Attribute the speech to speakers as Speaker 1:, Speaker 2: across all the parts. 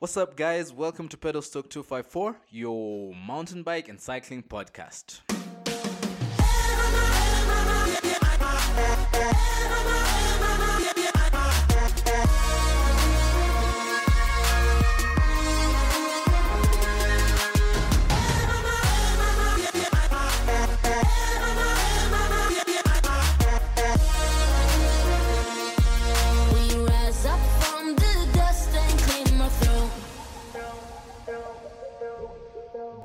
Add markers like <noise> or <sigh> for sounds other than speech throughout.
Speaker 1: What's up, guys? Welcome to Pedal Stock 254, your mountain bike and cycling podcast.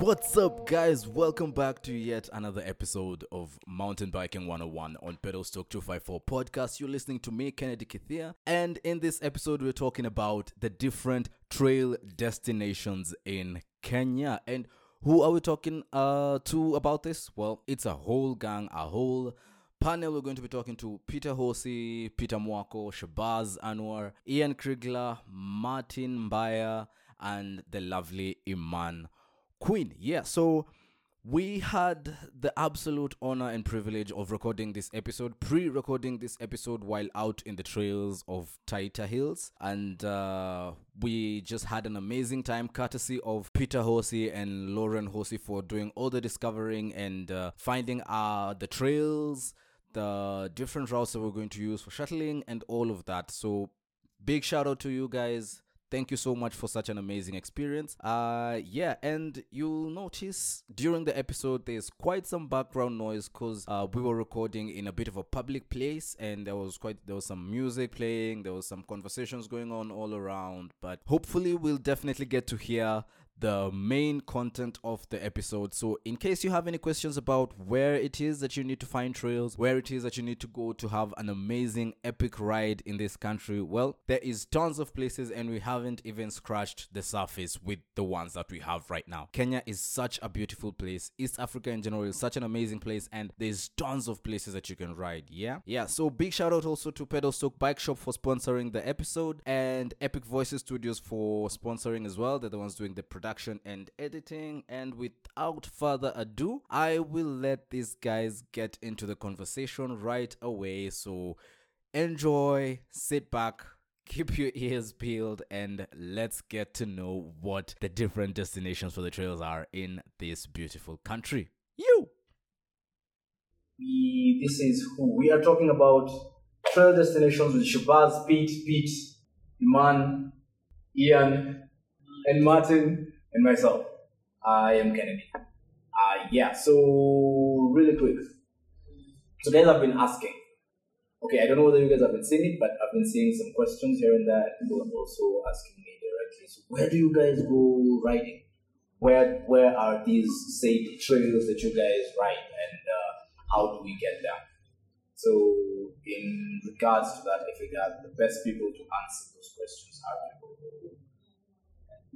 Speaker 1: What's up, guys? Welcome back to yet another episode of Mountain Biking 101 on Pedal Stock 254 podcast. You're listening to me, Kennedy Kithia, and in this episode, we're talking about the different trail destinations in Kenya. And who are we talking uh, to about this? Well, it's a whole gang, a whole panel. We're going to be talking to Peter Horsey, Peter Mwako, Shabaz Anwar, Ian Krigla, Martin Mbaya, and the lovely Iman Queen. Yeah, so we had the absolute honor and privilege of recording this episode, pre recording this episode while out in the trails of Taita Hills. And uh, we just had an amazing time, courtesy of Peter Horsey and Lauren Horsey for doing all the discovering and uh, finding uh, the trails, the different routes that we're going to use for shuttling, and all of that. So, big shout out to you guys thank you so much for such an amazing experience. Uh yeah and you'll notice during the episode there's quite some background noise because uh we were recording in a bit of a public place and there was quite there was some music playing there was some conversations going on all around but hopefully we'll definitely get to hear the main content of the episode. So, in case you have any questions about where it is that you need to find trails, where it is that you need to go to have an amazing epic ride in this country, well, there is tons of places and we haven't even scratched the surface with the ones that we have right now. Kenya is such a beautiful place. East Africa in general is such an amazing place and there's tons of places that you can ride. Yeah. Yeah. So, big shout out also to Pedal Stock Bike Shop for sponsoring the episode and Epic Voices Studios for sponsoring as well. They're the ones doing the production and editing. And without further ado, I will let these guys get into the conversation right away. So enjoy, sit back. <laughs> Keep your ears peeled and let's get to know what the different destinations for the trails are in this beautiful country. You!
Speaker 2: we this is who we are talking about trail destinations with Shabaz, Pete, Pete, Iman, Ian, and Martin, and myself. I am Kennedy. Uh, yeah, so really quick. So guys have been asking. Okay, I don't know whether you guys have been seeing it, but I've been seeing some questions here and there. People are also asking me directly. So where do you guys go riding? Where where are these safe trails that you guys ride, and uh, how do we get there? So in regards to that, I figure the best people to answer those questions are people who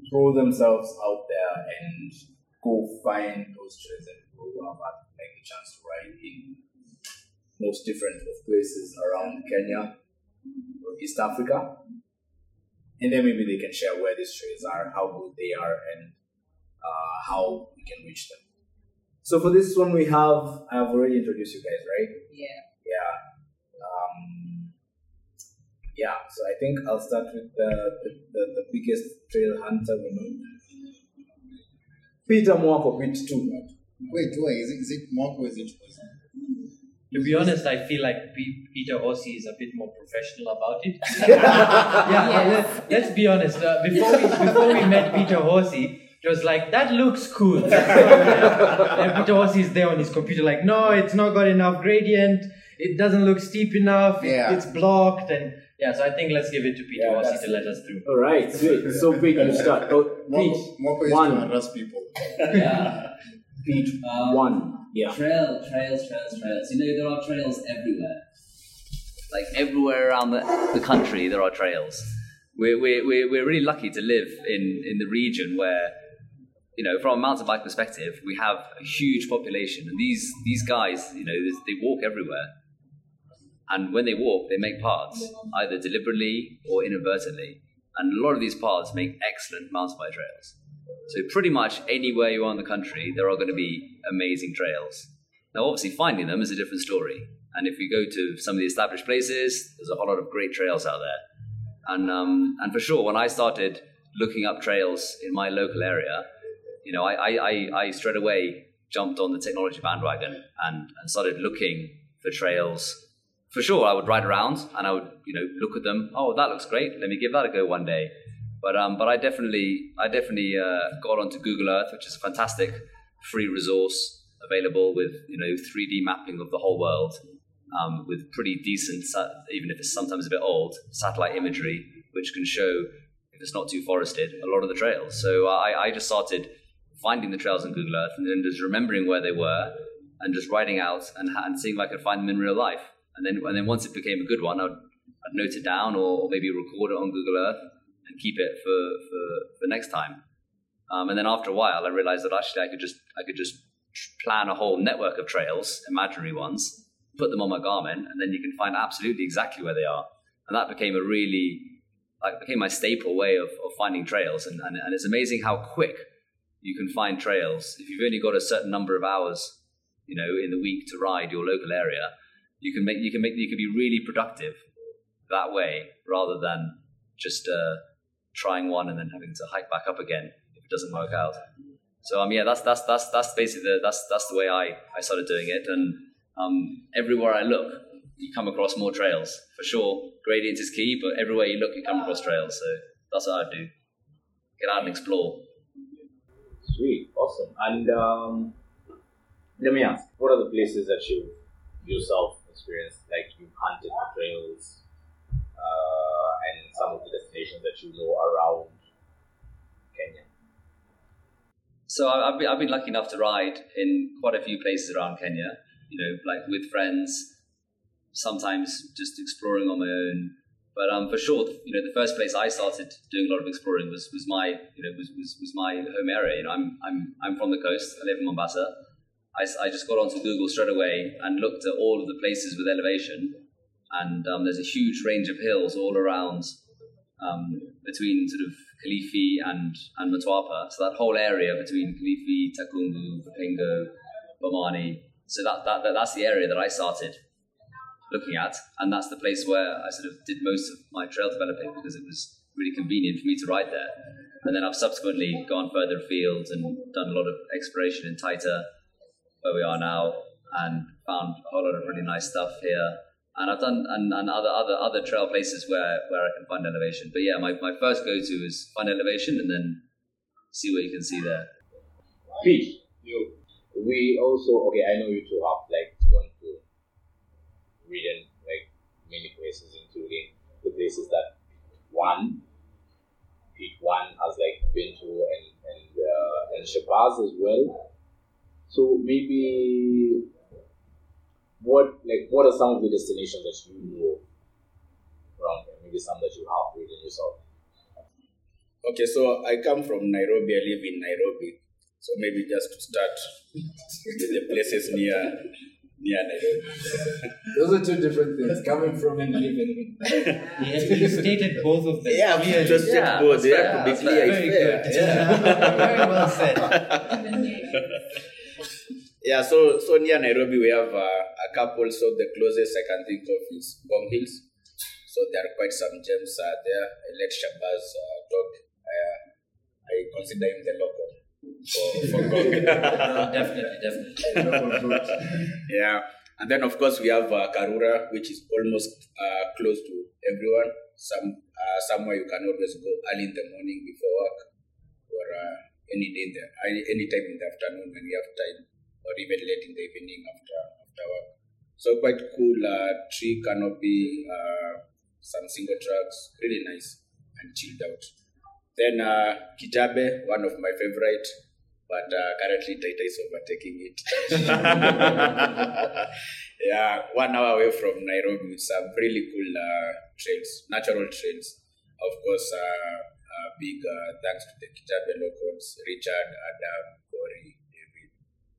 Speaker 2: throw themselves out there and go find those people who have had like a chance to ride in most different of places around Kenya or East Africa. And then maybe they can share where these trails are, how good they are, and uh, how we can reach them. So for this one, we have I have already introduced you guys, right?
Speaker 3: Yeah.
Speaker 2: Yeah. Um, yeah. So I think I'll start with the the, the, the biggest trail hunter we know, Peter Mwako, Pete two.
Speaker 4: Wait, wait, is it, is it Mark or is it Jose?
Speaker 3: To be honest, I feel like P- Peter Horsey is a bit more professional about it. <laughs> yeah, let, let's be honest. Uh, before we before we met Peter Horsey, it was like that looks cool. <laughs> and Peter Horsey is there on his computer, like, no, it's not got enough gradient. It doesn't look steep enough. it-
Speaker 4: Yeah.
Speaker 3: it's blocked, and yeah. So I think let's give it to Peter
Speaker 2: Yeah, Horsey
Speaker 3: to let us through.
Speaker 2: All right, sweet. So Pete, you start. Oh, Pete,
Speaker 4: Marco, Marco is
Speaker 2: one.
Speaker 4: to harass people.
Speaker 5: Yeah.
Speaker 2: Pete,
Speaker 5: Um,
Speaker 2: one. Yeah.
Speaker 5: Trail, trails, trails, trails. You know, there are trails everywhere. Like everywhere around the, the country, there are trails. We're, we're, we're, we're really lucky to live in, in the region where, you know, from a mountain bike perspective, we have a huge population. And these, these guys, you know, they walk everywhere. And when they walk, they make paths, either deliberately or inadvertently. And a lot of these paths make excellent mountain bike trails. So pretty much anywhere you are in the country, there are going to be amazing trails. Now, obviously, finding them is a different story. And if you go to some of the established places, there's a whole lot of great trails out there. And um, and for sure, when I started looking up trails in my local area, you know, I, I, I, I straight away jumped on the technology bandwagon and, and started looking for trails. For sure, I would ride around and I would, you know, look at them. Oh, that looks great. Let me give that a go one day. But um, but I definitely I definitely uh, got onto Google Earth, which is a fantastic free resource available with you know 3D mapping of the whole world, um, with pretty decent, even if it's sometimes a bit old, satellite imagery, which can show if it's not too forested a lot of the trails. So I, I just started finding the trails on Google Earth and then just remembering where they were and just writing out and, and seeing if I could find them in real life. And then and then once it became a good one, I'd, I'd note it down or, maybe record it on Google Earth and keep it for, for, for next time. Um, and then after a while, I realized that actually I could just I could just plan a whole network of trails, imaginary ones, put them on my Garmin, and then you can find absolutely exactly where they are. And that became a really like became my staple way of, of finding trails. And, and, and it's amazing how quick you can find trails if you've only got a certain number of hours, you know, in the week to ride your local area. You can make you can make you can be really productive that way rather than just uh, trying one and then having to hike back up again if it doesn't work out. So um, yeah, that's that's that's that's basically the, that's that's the way I, I started doing it, and um, everywhere I look, you come across more trails for sure. Gradient is key, but everywhere you look, you come across trails. So that's what I do. Get out and explore.
Speaker 6: Sweet, awesome. And um, let me ask, what are the places that you yourself experienced, like you've hunted the trails, uh, and some of the destinations that you know around Kenya?
Speaker 5: So I've been, I've been lucky enough to ride in quite a few places around Kenya. You know, like with friends, sometimes just exploring on my own. But um, for sure, you know, the first place I started doing a lot of exploring was, was my, you know, was, was, was my home area. You know, I'm, I'm, I'm from the coast. I live in Mombasa. I, I just got onto Google straight away and looked at all of the places with elevation. And um, there's a huge range of hills all around um, between sort of Kilifi and, and Mtwapa. So that whole area between Kilifi, Takaungu, Vipingo, Bomani. So that, that, that, that's the area that I started looking at. And that's the place where I sort of did most of my trail developing because it was really convenient for me to ride there. And then I've subsequently gone further afield and done a lot of exploration in Taita, where we are now, and found a whole lot of really nice stuff here. And I've done and, and other other other trail places where, where I can find elevation. But yeah, my, my first go to is find elevation and then see what you can see there.
Speaker 6: Pete, you. We also okay. I know you two have like gone to ridden like many places, including the places that one Pete one has like been to and and uh, and Shabaz as well. So maybe what like what are some of the destinations that you know around here? Maybe some that you have ridden yourself.
Speaker 4: Okay, so I come from Nairobi. I live in Nairobi. So maybe just to start with the places near near Nairobi. <laughs>
Speaker 2: Those are two different things. Coming from and living. <laughs>
Speaker 3: Yes, you stated both of them.
Speaker 4: Yeah,
Speaker 3: clearly.
Speaker 4: just
Speaker 5: Yeah,
Speaker 4: both.
Speaker 5: that's
Speaker 4: They have to be clear.
Speaker 3: Very good.
Speaker 4: fair. <laughs>
Speaker 3: Very well said.
Speaker 4: Yeah, so so near Nairobi we have uh, a couple. So the closest I can think of is Ngong Hills. So there are quite some gems uh, there. I let Shabaz uh, talk. Uh, I consider him the local for, for Ngong. <laughs>
Speaker 3: definitely, definitely.
Speaker 4: yeah, and then of course we have uh, Karura, which is almost uh, close to everyone. Some uh, somewhere you can always go early in the morning before work, or uh, any day in the any any time in the afternoon when you have time, or even late in the evening after after work. So quite cool uh, tree canopy, uh, some single tracks, really nice and chilled out. Then uh, Kijabe, one of my favorite, but uh, currently Taita is overtaking it. <laughs> yeah, one hour away from Nairobi some really cool uh, trails, natural trails. Of course, uh, uh, big uh, thanks to the Kijabe locals, Richard, Adam, Corey, David,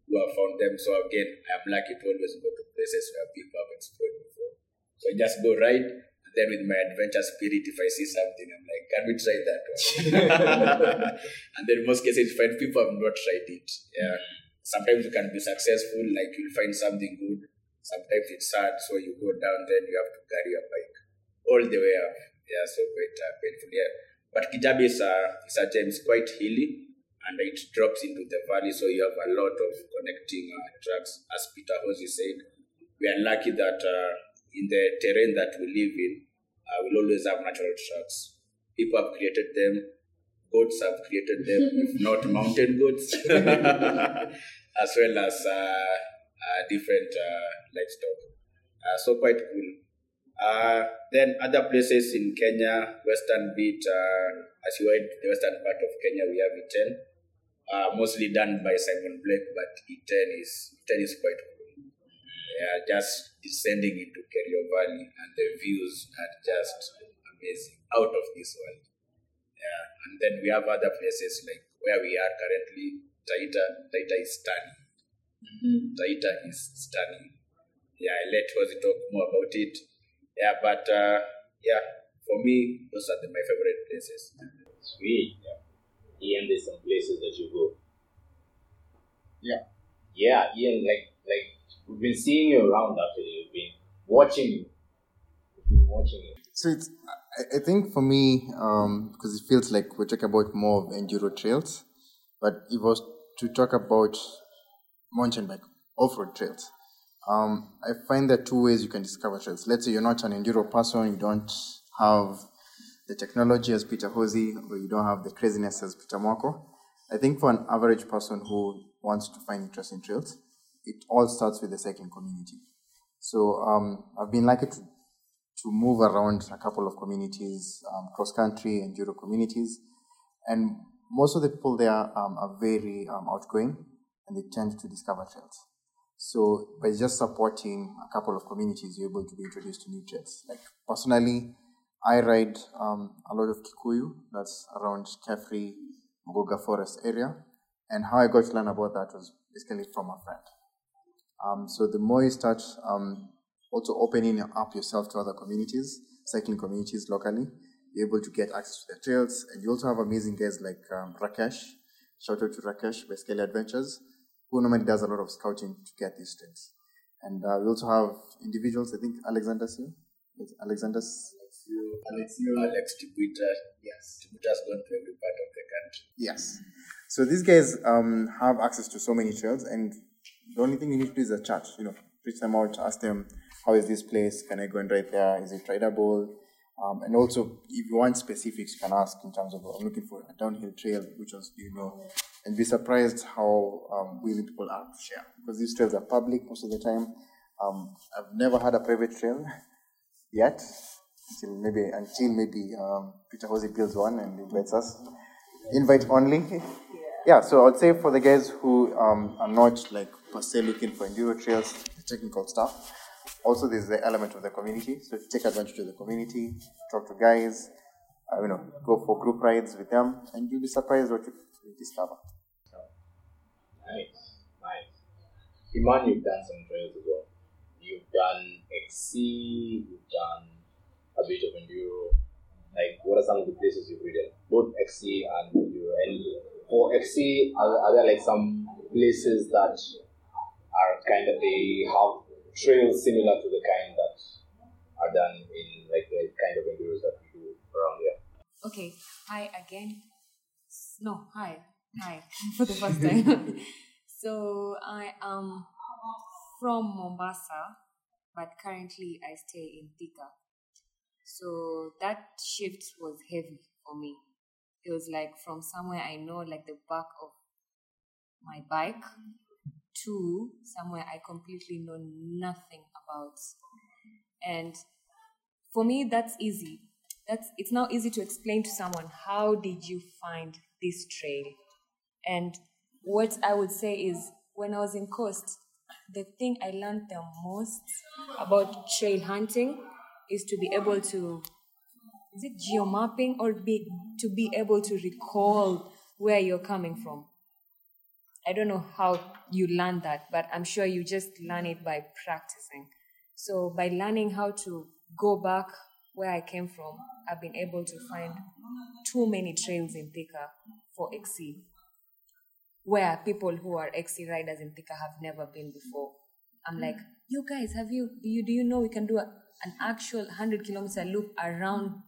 Speaker 4: who have found them. So again, I'm lucky to always go to places where people have explored before. So I just go right, and then with my adventure spirit, if I see something, I'm like, can we try that <laughs> and then most cases, find people have not tried it. Yeah. Sometimes you can be successful, like you'll find something good. Sometimes it's hard, so you go down, then you have to carry your bike all the way up. Yeah, so quite uh, painful. Yeah. But Kijabe is a, is a gem, it's quite hilly and it drops into the valley, so you have a lot of connecting uh, tracks. As Peter Horsey said, we are lucky that uh, in the terrain that we live in, uh, we'll always have natural tracks. People have created them, goats have created them, <laughs> if not mountain goats, <laughs> as well as uh, uh, different uh, livestock. Uh, so quite cool. Uh, then other places in Kenya, Western Beat, uh, as you went the western part of Kenya, we have Iten, uh, mostly done by Simon Blake, but Iten is Iten is quite cool. Yeah, just descending into Kerio Valley, and the views are just amazing, out of this world. Yeah, and then we have other places like where we are currently. Taita, Taita is stunning. Taita is stunning. Yeah, I let Horsey talk more about it. Yeah, but uh, yeah, for me, those are the, my favorite places.
Speaker 6: Sweet. Yeah. Ian, there's some places that you go.
Speaker 7: Yeah.
Speaker 6: Yeah, Ian, like like we've been seeing you around actually. We've been watching you. We've been watching you.
Speaker 7: So it's, I, think for me, um, because it feels like we're talking about more of enduro trails, but if I was to talk about mountain bike off-road trails, um, I find there are two ways you can discover trails. Let's say you're not an enduro person, you don't have the technology as Peter Horsey, or you don't have the craziness as Peter Mwako. I think for an average person who wants to find interest in trails, it all starts with the cycling community. So um, I've been lucky to to move around a couple of communities, um, cross country and enduro communities. And most of the people there um, are very um, outgoing and they tend to discover trails. So by just supporting a couple of communities, you're able to be introduced to new trails. Like personally, I ride um, a lot of Kikuyu, that's around Kefri, Muguga Forest area. And how I got to learn about that was basically from a friend. Um, so the more you start um, also opening up yourself to other communities, cycling communities locally, you're able to get access to the trails. And you also have amazing guys like um, Rakesh. Shout out to Rakesh by Skelly Adventures, who normally does a lot of scouting to get these trails. And uh, we also have individuals, I think Alexander's here. Is it's
Speaker 4: Alexio, Alex Tibuita, yes, Tibuita's gone to every part of the country.
Speaker 7: Yes. So these guys um, have access to so many trails, and the only thing you need to do is a chat. You know, reach them out, ask them, "How is this place? Can I go and ride there? Is it rideable?" Um, and also, if you want specifics, you can ask in terms of, "I'm looking for a downhill trail. Which ones do you know?" And be surprised how um, willing people are to share because these trails are public most of the time. Um, I've never had a private trail yet, until maybe until maybe um, Peter Horsey builds one and invites us. Invite only. Yeah, so I'd say for the guys who um, are not like per se looking for enduro trails, the technical stuff. Also, there's the element of the community. So take advantage of the community, talk to guys, uh, you know, go for group rides with them, and you'll be surprised what you you discover.
Speaker 6: Nice, nice. Iman, you've done some trails as well. You've done XC, you've done a bit of enduro. Like, what are some of the places you've ridden? Both XC and enduro. And for XC, are, are there like some places that are kind of they have trails similar to the kind that are done in like the kind of enduros that we do around here?
Speaker 8: Okay, hi again. No, hi, hi <laughs> for the first time. <laughs> so I am from Mombasa, but currently I stay in Thika. So that shift was heavy for me. It was like from somewhere I know, like the back of my bike, to somewhere I completely know nothing about. And for me, that's easy. That's it's now easy to explain to someone how did you find this trail. And what I would say is when I was in Coast, the thing I learned the most about trail hunting is to be able to is it geomapping or be to be able to recall where you're coming from. I don't know how you learn that, but I'm sure you just learn it by practicing. So by learning how to go back where I came from, I've been able to find too many trails in Thika for XC, where people who are XC riders in Thika have never been before. I'm like, you guys, have you you do you know we can do a, an actual hundred kilometer loop around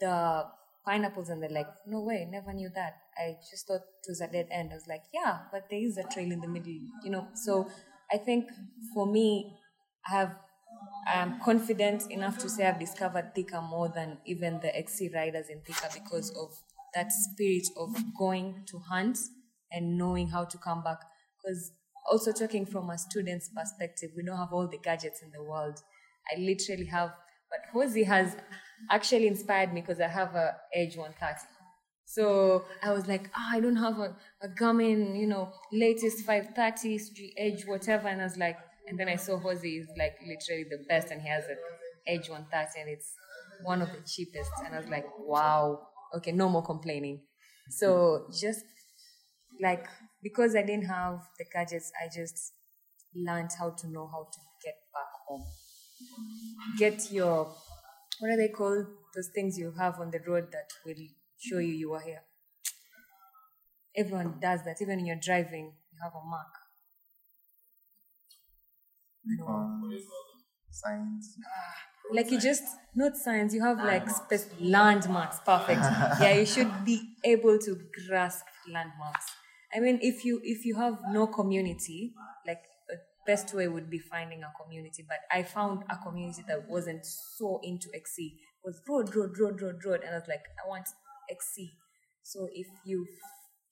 Speaker 8: the pineapples and they're like, no way, never knew that. I just thought it was a dead end. I was like, yeah, but there is a trail in the middle, you know. So I think for me, I have I'm confident enough to say I've discovered Thika more than even the XC riders in Thika because of that spirit of going to hunt and knowing how to come back. Because also talking from a student's perspective, we don't have all the gadgets in the world. I literally have, but Horsey has actually inspired me because I have a Edge 130. So I was like, ah, I don't have a, a Garmin, you know, latest 530, Street Edge, whatever. And I was like, and then I saw Horsey is like literally the best and he has an Edge 130 and it's one of the cheapest. And I was like, wow, okay, no more complaining. So just like, because I didn't have the gadgets, I just learned how to know how to get back home. Get your, what are they called? Those things you have on the road that will show you you are here. Everyone does that. Even when you're driving, you have a mark.
Speaker 7: Um, science.
Speaker 8: Like you just not signs. You have like spec- landmarks. Perfect. <laughs> yeah, you should be able to grasp landmarks. I mean, if you if you have no community, like best way would be finding a community. But I found a community that wasn't so into XC. It was road, road, road, road, road, and I was like, I want XC. So if you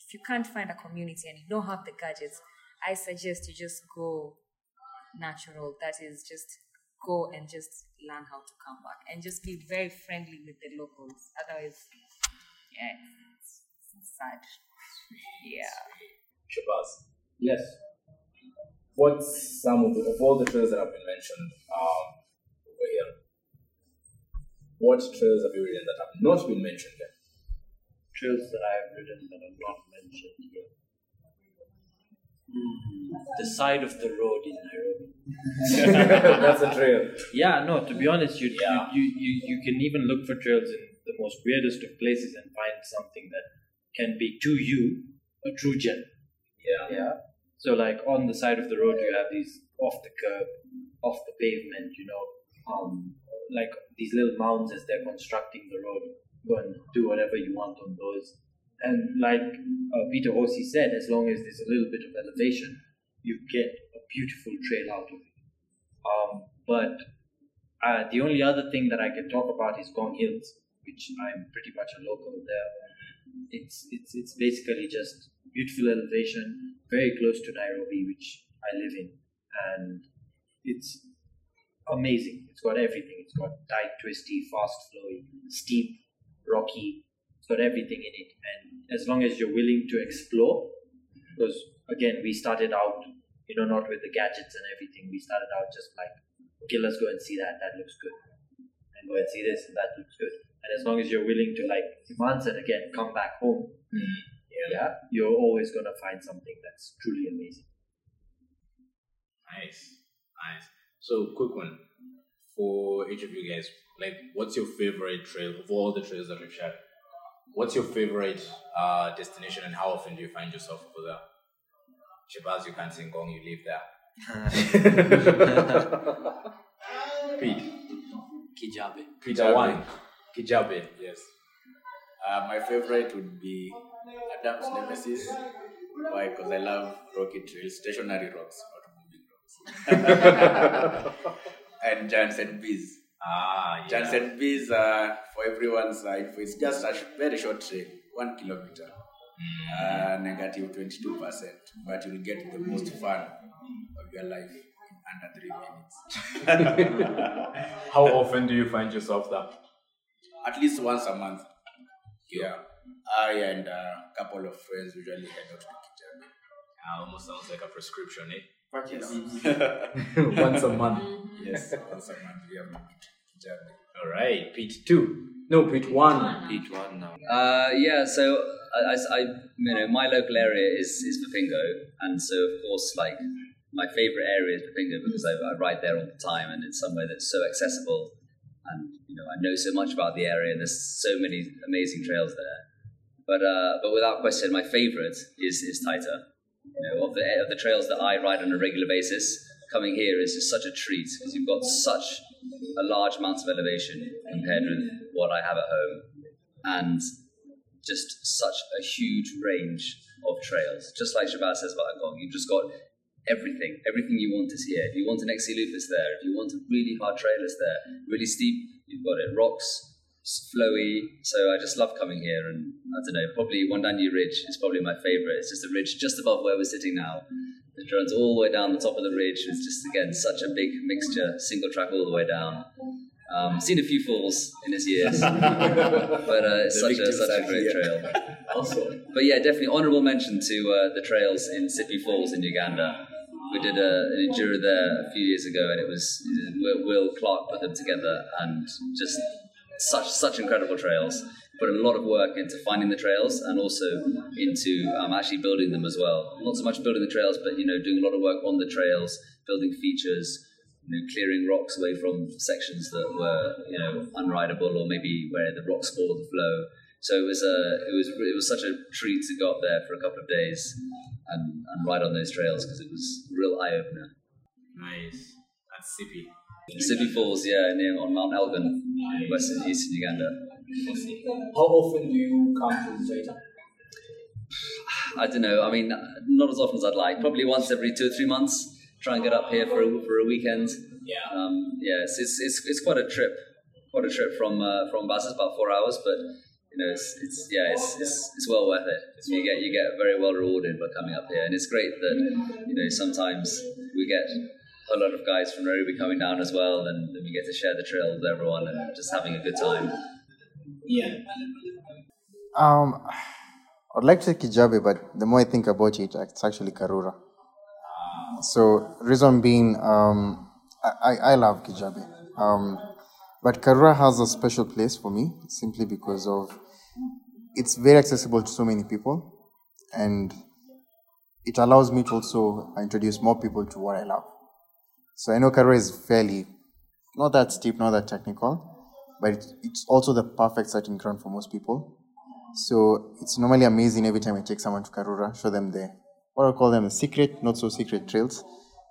Speaker 8: if you can't find a community and you don't have the gadgets, I suggest you just go natural. That is just go and just learn how to come back and just be very friendly with the locals. Otherwise, yeah, it's, it's sad. <laughs> Yeah.
Speaker 2: Shabaz,
Speaker 3: Yes.
Speaker 2: What's some of, the, of all the trails that have been mentioned um, over here? What trails have you ridden that have not been mentioned yet?
Speaker 3: Trails that I have ridden that are not mentioned here. Hmm, The side of the road in Nairobi. <laughs>
Speaker 2: That's a trail.
Speaker 3: Yeah, no, to be honest, you,
Speaker 2: Yeah.
Speaker 3: you, you, you, you can even look for trails in the most weirdest of places and find something that can be to you a true gem.
Speaker 2: Yeah.
Speaker 3: Yeah. So, like on the side of the road, you have these off the curb, off the pavement, you know, um, like these little mounds as they're constructing the road. Go and do whatever you want on those. And like uh, Peter Horsey said, as long as there's a little bit of elevation, you get a beautiful trail out of it. Um, but uh, the only other thing that I can talk about is Ngong Hills, which I'm pretty much a local there. It's it's it's basically just beautiful elevation, very close to Nairobi, which I live in, and it's amazing. It's got everything. It's got tight, twisty, fast flowing, steep, rocky. It's got everything in it, and as long as you're willing to explore, because again, we started out, you know, not with the gadgets and everything. We started out just like, okay, let's go and see that. That looks good, and go and see this, and that looks good. And as long as you're willing to like, Iman said again, come back home. Mm. Yeah. you're always gonna find something that's truly amazing.
Speaker 6: Nice, nice. So, quick one for each of you guys. Like, what's your favorite trail of all the trails that we've shared? What's your favorite uh, destination, and how often do you find yourself over there? Shabaz, you can't sing Ngong, you live there. <laughs> Pete,
Speaker 4: Kijabe.
Speaker 2: Peter one.
Speaker 6: Kijabe, yes.
Speaker 4: Uh, my favorite would be Adam's Nemesis. Why? Because I love rocky trails, stationary rocks, not moving rocks. <laughs> and Jansen Bees.
Speaker 6: Ah, yeah.
Speaker 4: Jansen Bees, uh, for everyone's uh, info, it's just a very short trail, one kilometer. Uh, negative 22%, but you'll get the most fun of your life in under three minutes. <laughs>
Speaker 2: How often do you find yourself there?
Speaker 4: At least once a month. Yeah. I and uh, a couple of friends usually head out to Kijabe.
Speaker 6: Ah, almost sounds like a prescription, eh?
Speaker 4: Yes. <laughs>
Speaker 2: Once a month. <laughs>
Speaker 4: yes, once a month we have to Kijabe.
Speaker 6: All right.
Speaker 2: Pete two. No, Pete one.
Speaker 5: Pete one now. Uh, yeah, so I, I, I- you know, my local area is is Vipingo, and so of course, like my favorite area is Vipingo because I, I ride there all the time, and it's somewhere that's so accessible, and you know, I know so much about the area, there's so many amazing trails there. But uh, but without question, my favorite is is Taita. You know, of the of the trails that I ride on a regular basis, coming here is just such a treat because you've got such a large amount of elevation compared with what I have at home, and just such a huge range of trails. Just like Shabaz says about Ngong, you've just got everything, everything you want is here. If you want an XC loop, it's there. If you want a really hard trail, it's there. Really steep, you've got it. Rocks, flowy. So I just love coming here, and I don't know, probably Wundanyi Ridge is probably my favorite. It's just a ridge just above where we're sitting now. It runs all the way down the top of the ridge. It's just again such a big mixture, single track all the way down. Um, seen a few falls in his years, <laughs> but uh, it's such a such a great
Speaker 4: yeah.
Speaker 5: trail. <laughs> But yeah, definitely honourable mention to uh, the trails in Sipi Falls in Uganda. We did a, an enduro there a few years ago, and it was Will, Will Clark put them together, and just such such incredible trails. Put a lot of work into finding the trails, and also into um, actually building them as well. Not so much building the trails, but you know, doing a lot of work on the trails, building features, you know, clearing rocks away from sections that were you know unrideable or maybe where the rocks spoiled the flow. So it was a it was it was such a treat to go up there for a couple of days and, and ride on those trails because it was a real eye opener.
Speaker 2: Nice. That's Sipi.
Speaker 5: Sipi Falls, yeah, near on Mount Elgon, west and eastern Uganda.
Speaker 2: How often do you come to Taita?
Speaker 5: I don't know. I mean, not as often as I'd like. Probably once every two or three months. Try and get up here for a, for a weekend.
Speaker 2: Yeah.
Speaker 5: Um, yeah, it's, it's, it's, it's quite a trip. Quite a trip from uh, from Bass. It's about four hours, but you know, it's, it's yeah, it's, it's, it's well worth it. You get you get very well rewarded by coming up here, and it's great that you know sometimes we get a lot of guys from Nairobi coming down as well, and, and we get to share the trail with everyone and just having a good time.
Speaker 2: Yeah.
Speaker 7: Um, I'd like to say Kijabe, but the more I think about it, it's actually Karura. So, reason being, um, I, I I love Kijabe. Um, but Karura has a special place for me simply because of it's very accessible to so many people and it allows me to also introduce more people to what I love. So I know Karura is fairly not that steep, not that technical, but it, it's also the perfect starting ground for most people. So it's normally amazing every time I take someone to Karura, show them the what I call them the secret, not so secret trails,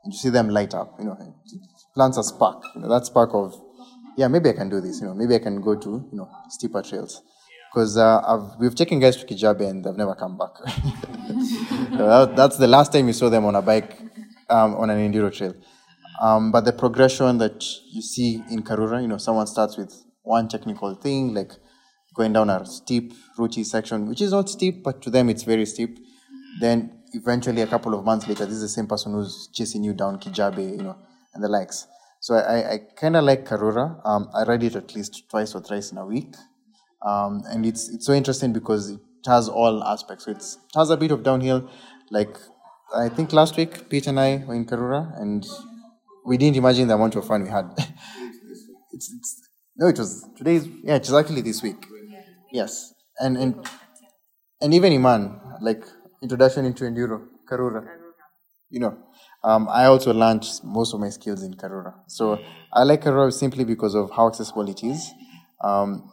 Speaker 7: and you see them light up. You know, plants a spark. You know, that spark of yeah, maybe I can do this. You know, maybe I can go to you know steeper trails. Because uh, we've taken guys to Kijabe and they've never come back. <laughs> That- that's the last time you saw them on a bike um, on an enduro trail. Um, but the progression that you see in Karura, you know, someone starts with one technical thing, like going down a steep, rooty section, which is not steep, but to them it's very steep. Then eventually, a couple of months later, this is the same person who's chasing you down Kijabe, you know, and the likes. So I, I, kind of like Karura. Um, I ride it at least twice or thrice in a week. Um, and it's it's so interesting because it has all aspects. So it's, it has a bit of downhill. Like I think last week, Pete and I were in Karura, and we didn't imagine the amount of fun we had. <laughs> it's, it's no, it was today's yeah, it's actually this week. Yes, and and and even Iman, like introduction into enduro, Karura. You know, um, I also learned most of my skills in Karura. So I like Karura simply because of how accessible it is. Um,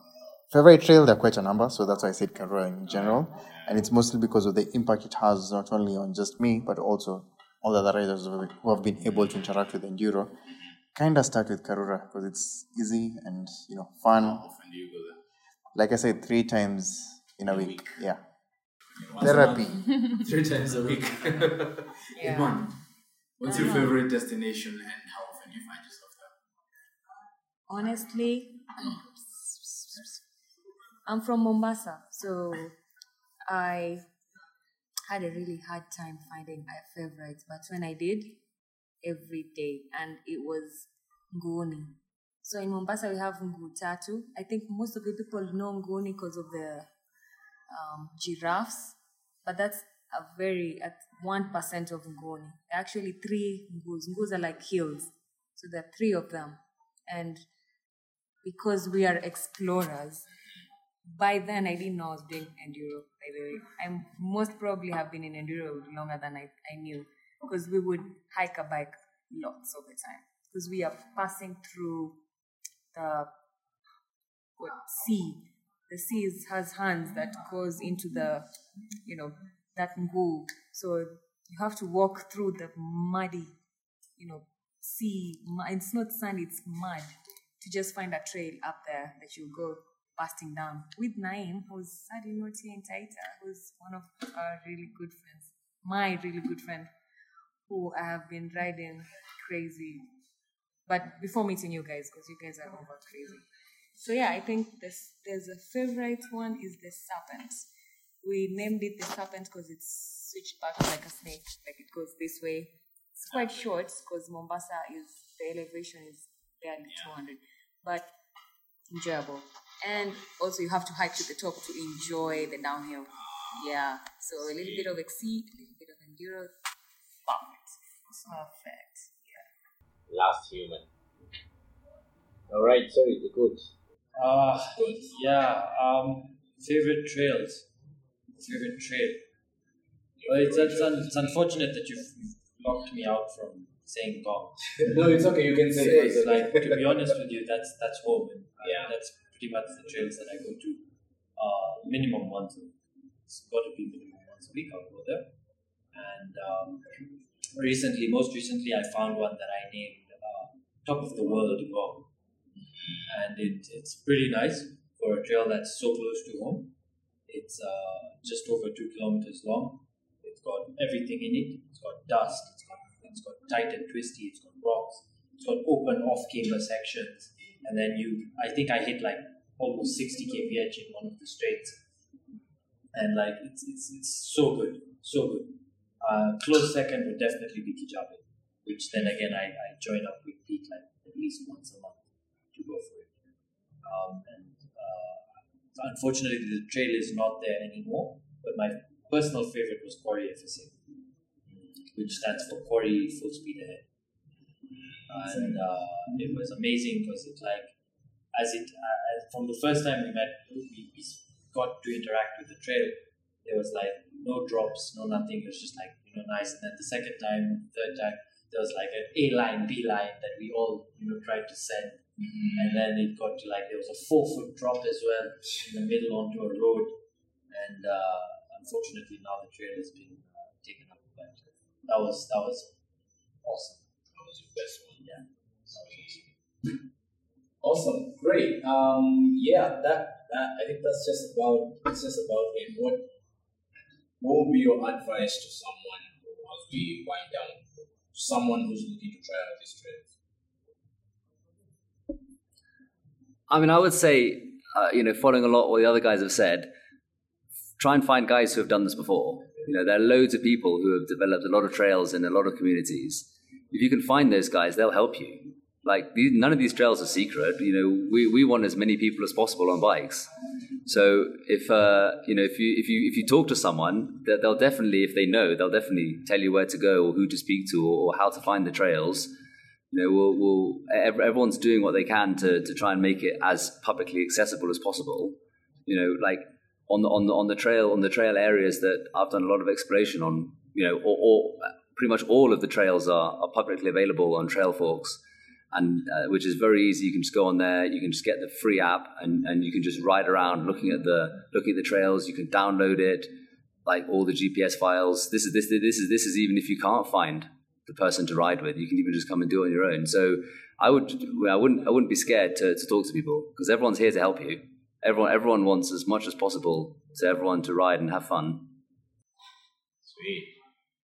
Speaker 7: favorite trail, there are quite a number, so that's why I said Karura in general. And it's mostly because of the impact it has not only on just me, but also all the other riders who who have been able to interact with enduro. Kind of start with Karura because it's easy and you know fun.
Speaker 2: Often do you go there?
Speaker 7: Like I said, three times in a week. Yeah. Therapy. <laughs>
Speaker 2: Three times a week. <laughs>
Speaker 8: Yeah.
Speaker 2: Iman, what's your favorite destination and how often do you find yourself there?
Speaker 8: honestly i'm from mombasa so i had a really hard time finding a favorite but when i did every day and it was nguni. So in mombasa we have ngutatu i think most of the people know nguni because of the um, giraffes but that's a very at one percent of nguni. Actually three ngus. Ngus are like hills so there are three of them. And because we are explorers. By then, I didn't know I was doing enduro. By the way, I most probably have been in enduro longer than I, I knew because we would hike a bike lots of the time because we are passing through the what sea. The sea has hands that goes into the you know that ngoo. So you have to walk through the muddy, you know, sea. It's not sand; it's mud to just find a trail up there that you go busting down with Naim, who's sadly not here in Taita, who's one of our really good friends, my really good friend, who I have been riding crazy. But before meeting you guys, because you guys are over crazy. So yeah, I think this, there's a favorite one is the serpent. We named it the serpent because it's switched back like a snake, like it goes this way. It's quite short because Mombasa is the elevation is barely 200, but enjoyable. And also you have to hike to the top to enjoy the downhill. Yeah, so a little bit of XC, a little bit of enduro. Perfect. Perfect. Yeah.
Speaker 6: Last human. All right, sorry, the good.
Speaker 3: Uh, yeah. Um, favorite trails. Favorite trail. Well, it's, it's, un- it's unfortunate that you've, you've locked me out from saying Ngong. <laughs>
Speaker 2: No, it's okay. You can say it.
Speaker 3: It's like to be honest with you, that's that's home. And uh,
Speaker 2: Yeah.
Speaker 3: that's pretty much the trails that I go to. Uh, minimum once. A, it's got to be minimum once a week. I'll go there. And um, recently, most recently, I found one that I named uh, Top of the World Ngong, and it, it's pretty nice for a trail that's so close to home. It's uh, just over two kilometers long. It's got everything in it. It's got dust. It's got it's got tight and twisty. It's got rocks. It's got open off camber sections. And then you, I think I hit like almost 60 kph in one of the straights. And like it's it's, it's so good, so good. Uh, close second would definitely be Kijabe, which then again I, I join up with Pete like at least once a month to go for it. Um, and uh, unfortunately, the trail is not there anymore. But my personal favorite was Quarry FSA, which stands for Quarry Full Speed Ahead. And uh, it was amazing because it like as it uh, from the first time we met, we, we got to interact with the trail. There was like no drops, no nothing. It was just like you know nice. And then the second time, third time, there was like an A line, B line that we all you know tried to send. And then it got to like there was a four foot drop as well in the middle onto a road. And uh, unfortunately, now the trail has been uh, taken up. But that was that was awesome.
Speaker 4: That was your best one.
Speaker 3: Yeah. Awesome.
Speaker 2: Great. Um, yeah, that, that I think that's just about that's just about it. What what would be your advice to someone as we wind down? Someone who's looking to try out these trails.
Speaker 5: I mean, I would say, uh, you know, following a lot what the other guys have said, try and find guys who have done this before. You know, there are loads of people who have developed a lot of trails in a lot of communities. If you can find those guys, they'll help you. Like, these, none of these trails are secret. You know, we, we want as many people as possible on bikes. So if uh, you know if you if you if you talk to someone, they'll definitely if they know they'll definitely tell you where to go or who to speak to or, or how to find the trails. You know, we'll, we'll everyone's doing what they can to, to try and make it as publicly accessible as possible. You know, like on the on the on the trail on the trail areas that I've done a lot of exploration on. You know, or, or pretty much all of the trails are, are publicly available on Trailforks and uh, which is very easy. You can just go on there. You can just get the free app, and, and you can just ride around looking at the looking at the trails. You can download it, like all the GPS files. This is this this is this is even if you can't find the person to ride with, you can even just come and do it on your own. So I would I wouldn't I wouldn't be scared to, to talk to people because everyone's here to help you. Everyone everyone wants as much as possible to everyone to ride and have fun.
Speaker 2: Sweet,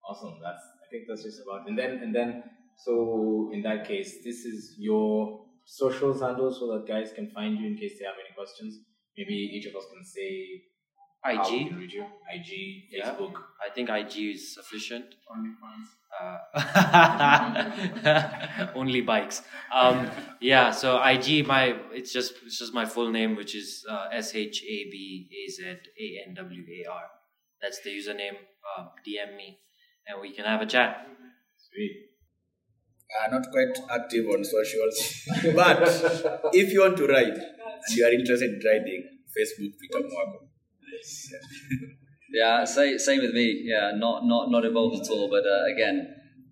Speaker 2: awesome. That's I think that's just about. And then and then so in that case, this is your socials handle so that guys can find you in case they have any questions. Maybe each of us can say how
Speaker 3: IG.
Speaker 2: can reach you. IG,
Speaker 3: Yeah.
Speaker 2: Facebook.
Speaker 3: I think IG is sufficient.
Speaker 2: OnlyFans.
Speaker 3: Uh, <laughs> only bikes. Um, yeah, so IG, my it's just it's just my full name, which is uh, S H A B A Z A N W A R. That's the username. Uh, DM me, and we can have a chat.
Speaker 2: Sweet.
Speaker 4: Uh, not quite active on socials, but if you want to ride and you are interested in riding, Facebook Peter Mwako.
Speaker 5: Yeah, same same with me. Yeah, not not not involved at all. But uh, again,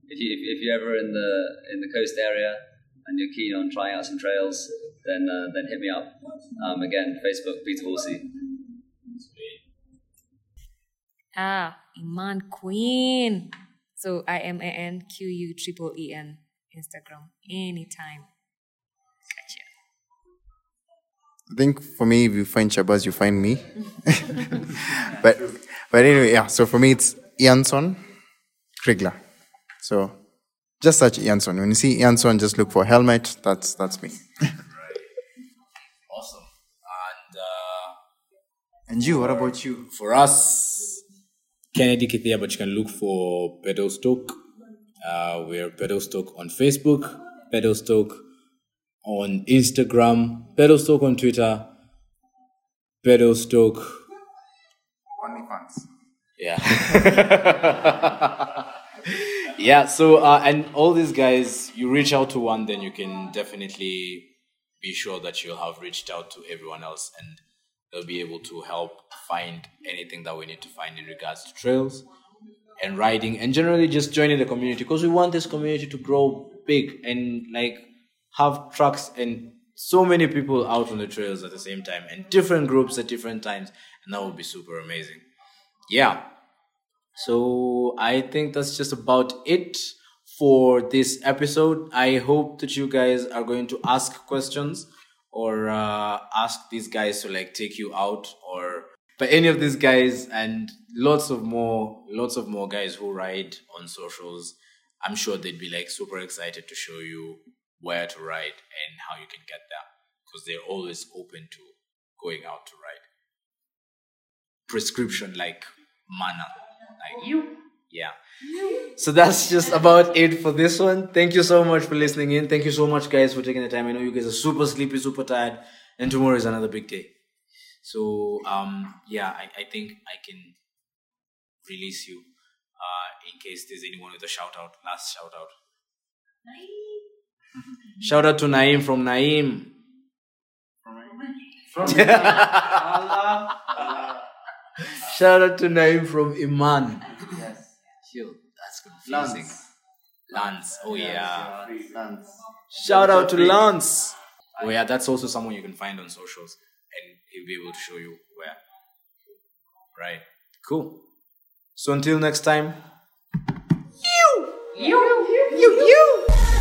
Speaker 5: if you if, if you're ever in the in the coast area and you're keen on trying out some trails, then uh, then hit me up. Um, again, Facebook Peter Horsey.
Speaker 8: Ah, Iman Queen. So I M A N Q U triple E N Instagram anytime. Gotcha.
Speaker 7: I think for me, if you find Shabaz, you find me. <laughs> but but anyway, yeah. So for me, it's Ianson Krigla. So just search Ianson. When you see Ianson, just look for helmet. That's that's me. right.
Speaker 1: Awesome. And uh,
Speaker 7: And you, what about you?
Speaker 1: for us, Kennedy Kithia, but you can look for Pedalstoke. Uh, we're Pedalstoke on Facebook, Pedalstoke on Instagram, Pedalstoke on Twitter, Pedalstoke.
Speaker 7: OnlyFans.
Speaker 1: Yeah. <laughs> yeah, so, uh, and all these guys, you reach out to one, then you can definitely be sure that you'll have reached out to everyone else and they'll be able to help find anything that we need to find in regards to trails and riding and generally just joining the community because we want this community to grow big and like have trucks and so many people out on the trails at the same time and different groups at different times and that would be super amazing yeah so I think that's just about it for this episode. I hope that you guys are going to ask questions or uh, ask these guys to like take you out or but any of these guys and lots of more lots of more guys who ride on socials i'm sure they'd be like super excited to show you where to ride and how you can get there because they're always open to going out to ride. Prescription like manner like you. Yeah. So that's just about it for this one. Thank you so much for listening in. Thank you so much guys for taking the time. I know you guys are super sleepy super tired and tomorrow is another big day so um yeah i, I think i can release you uh in case there's anyone with a shout out last shout out. Shout out to naim from naim <laughs> shout out to naim from iman. Yo, that's confusing lance. Lance. oh yeah. Lance. Shout out to Lance. Oh yeah, that's also someone you can find on socials, he'll be able to show you where. Right. Cool. So until next time.
Speaker 9: You, you, you, you.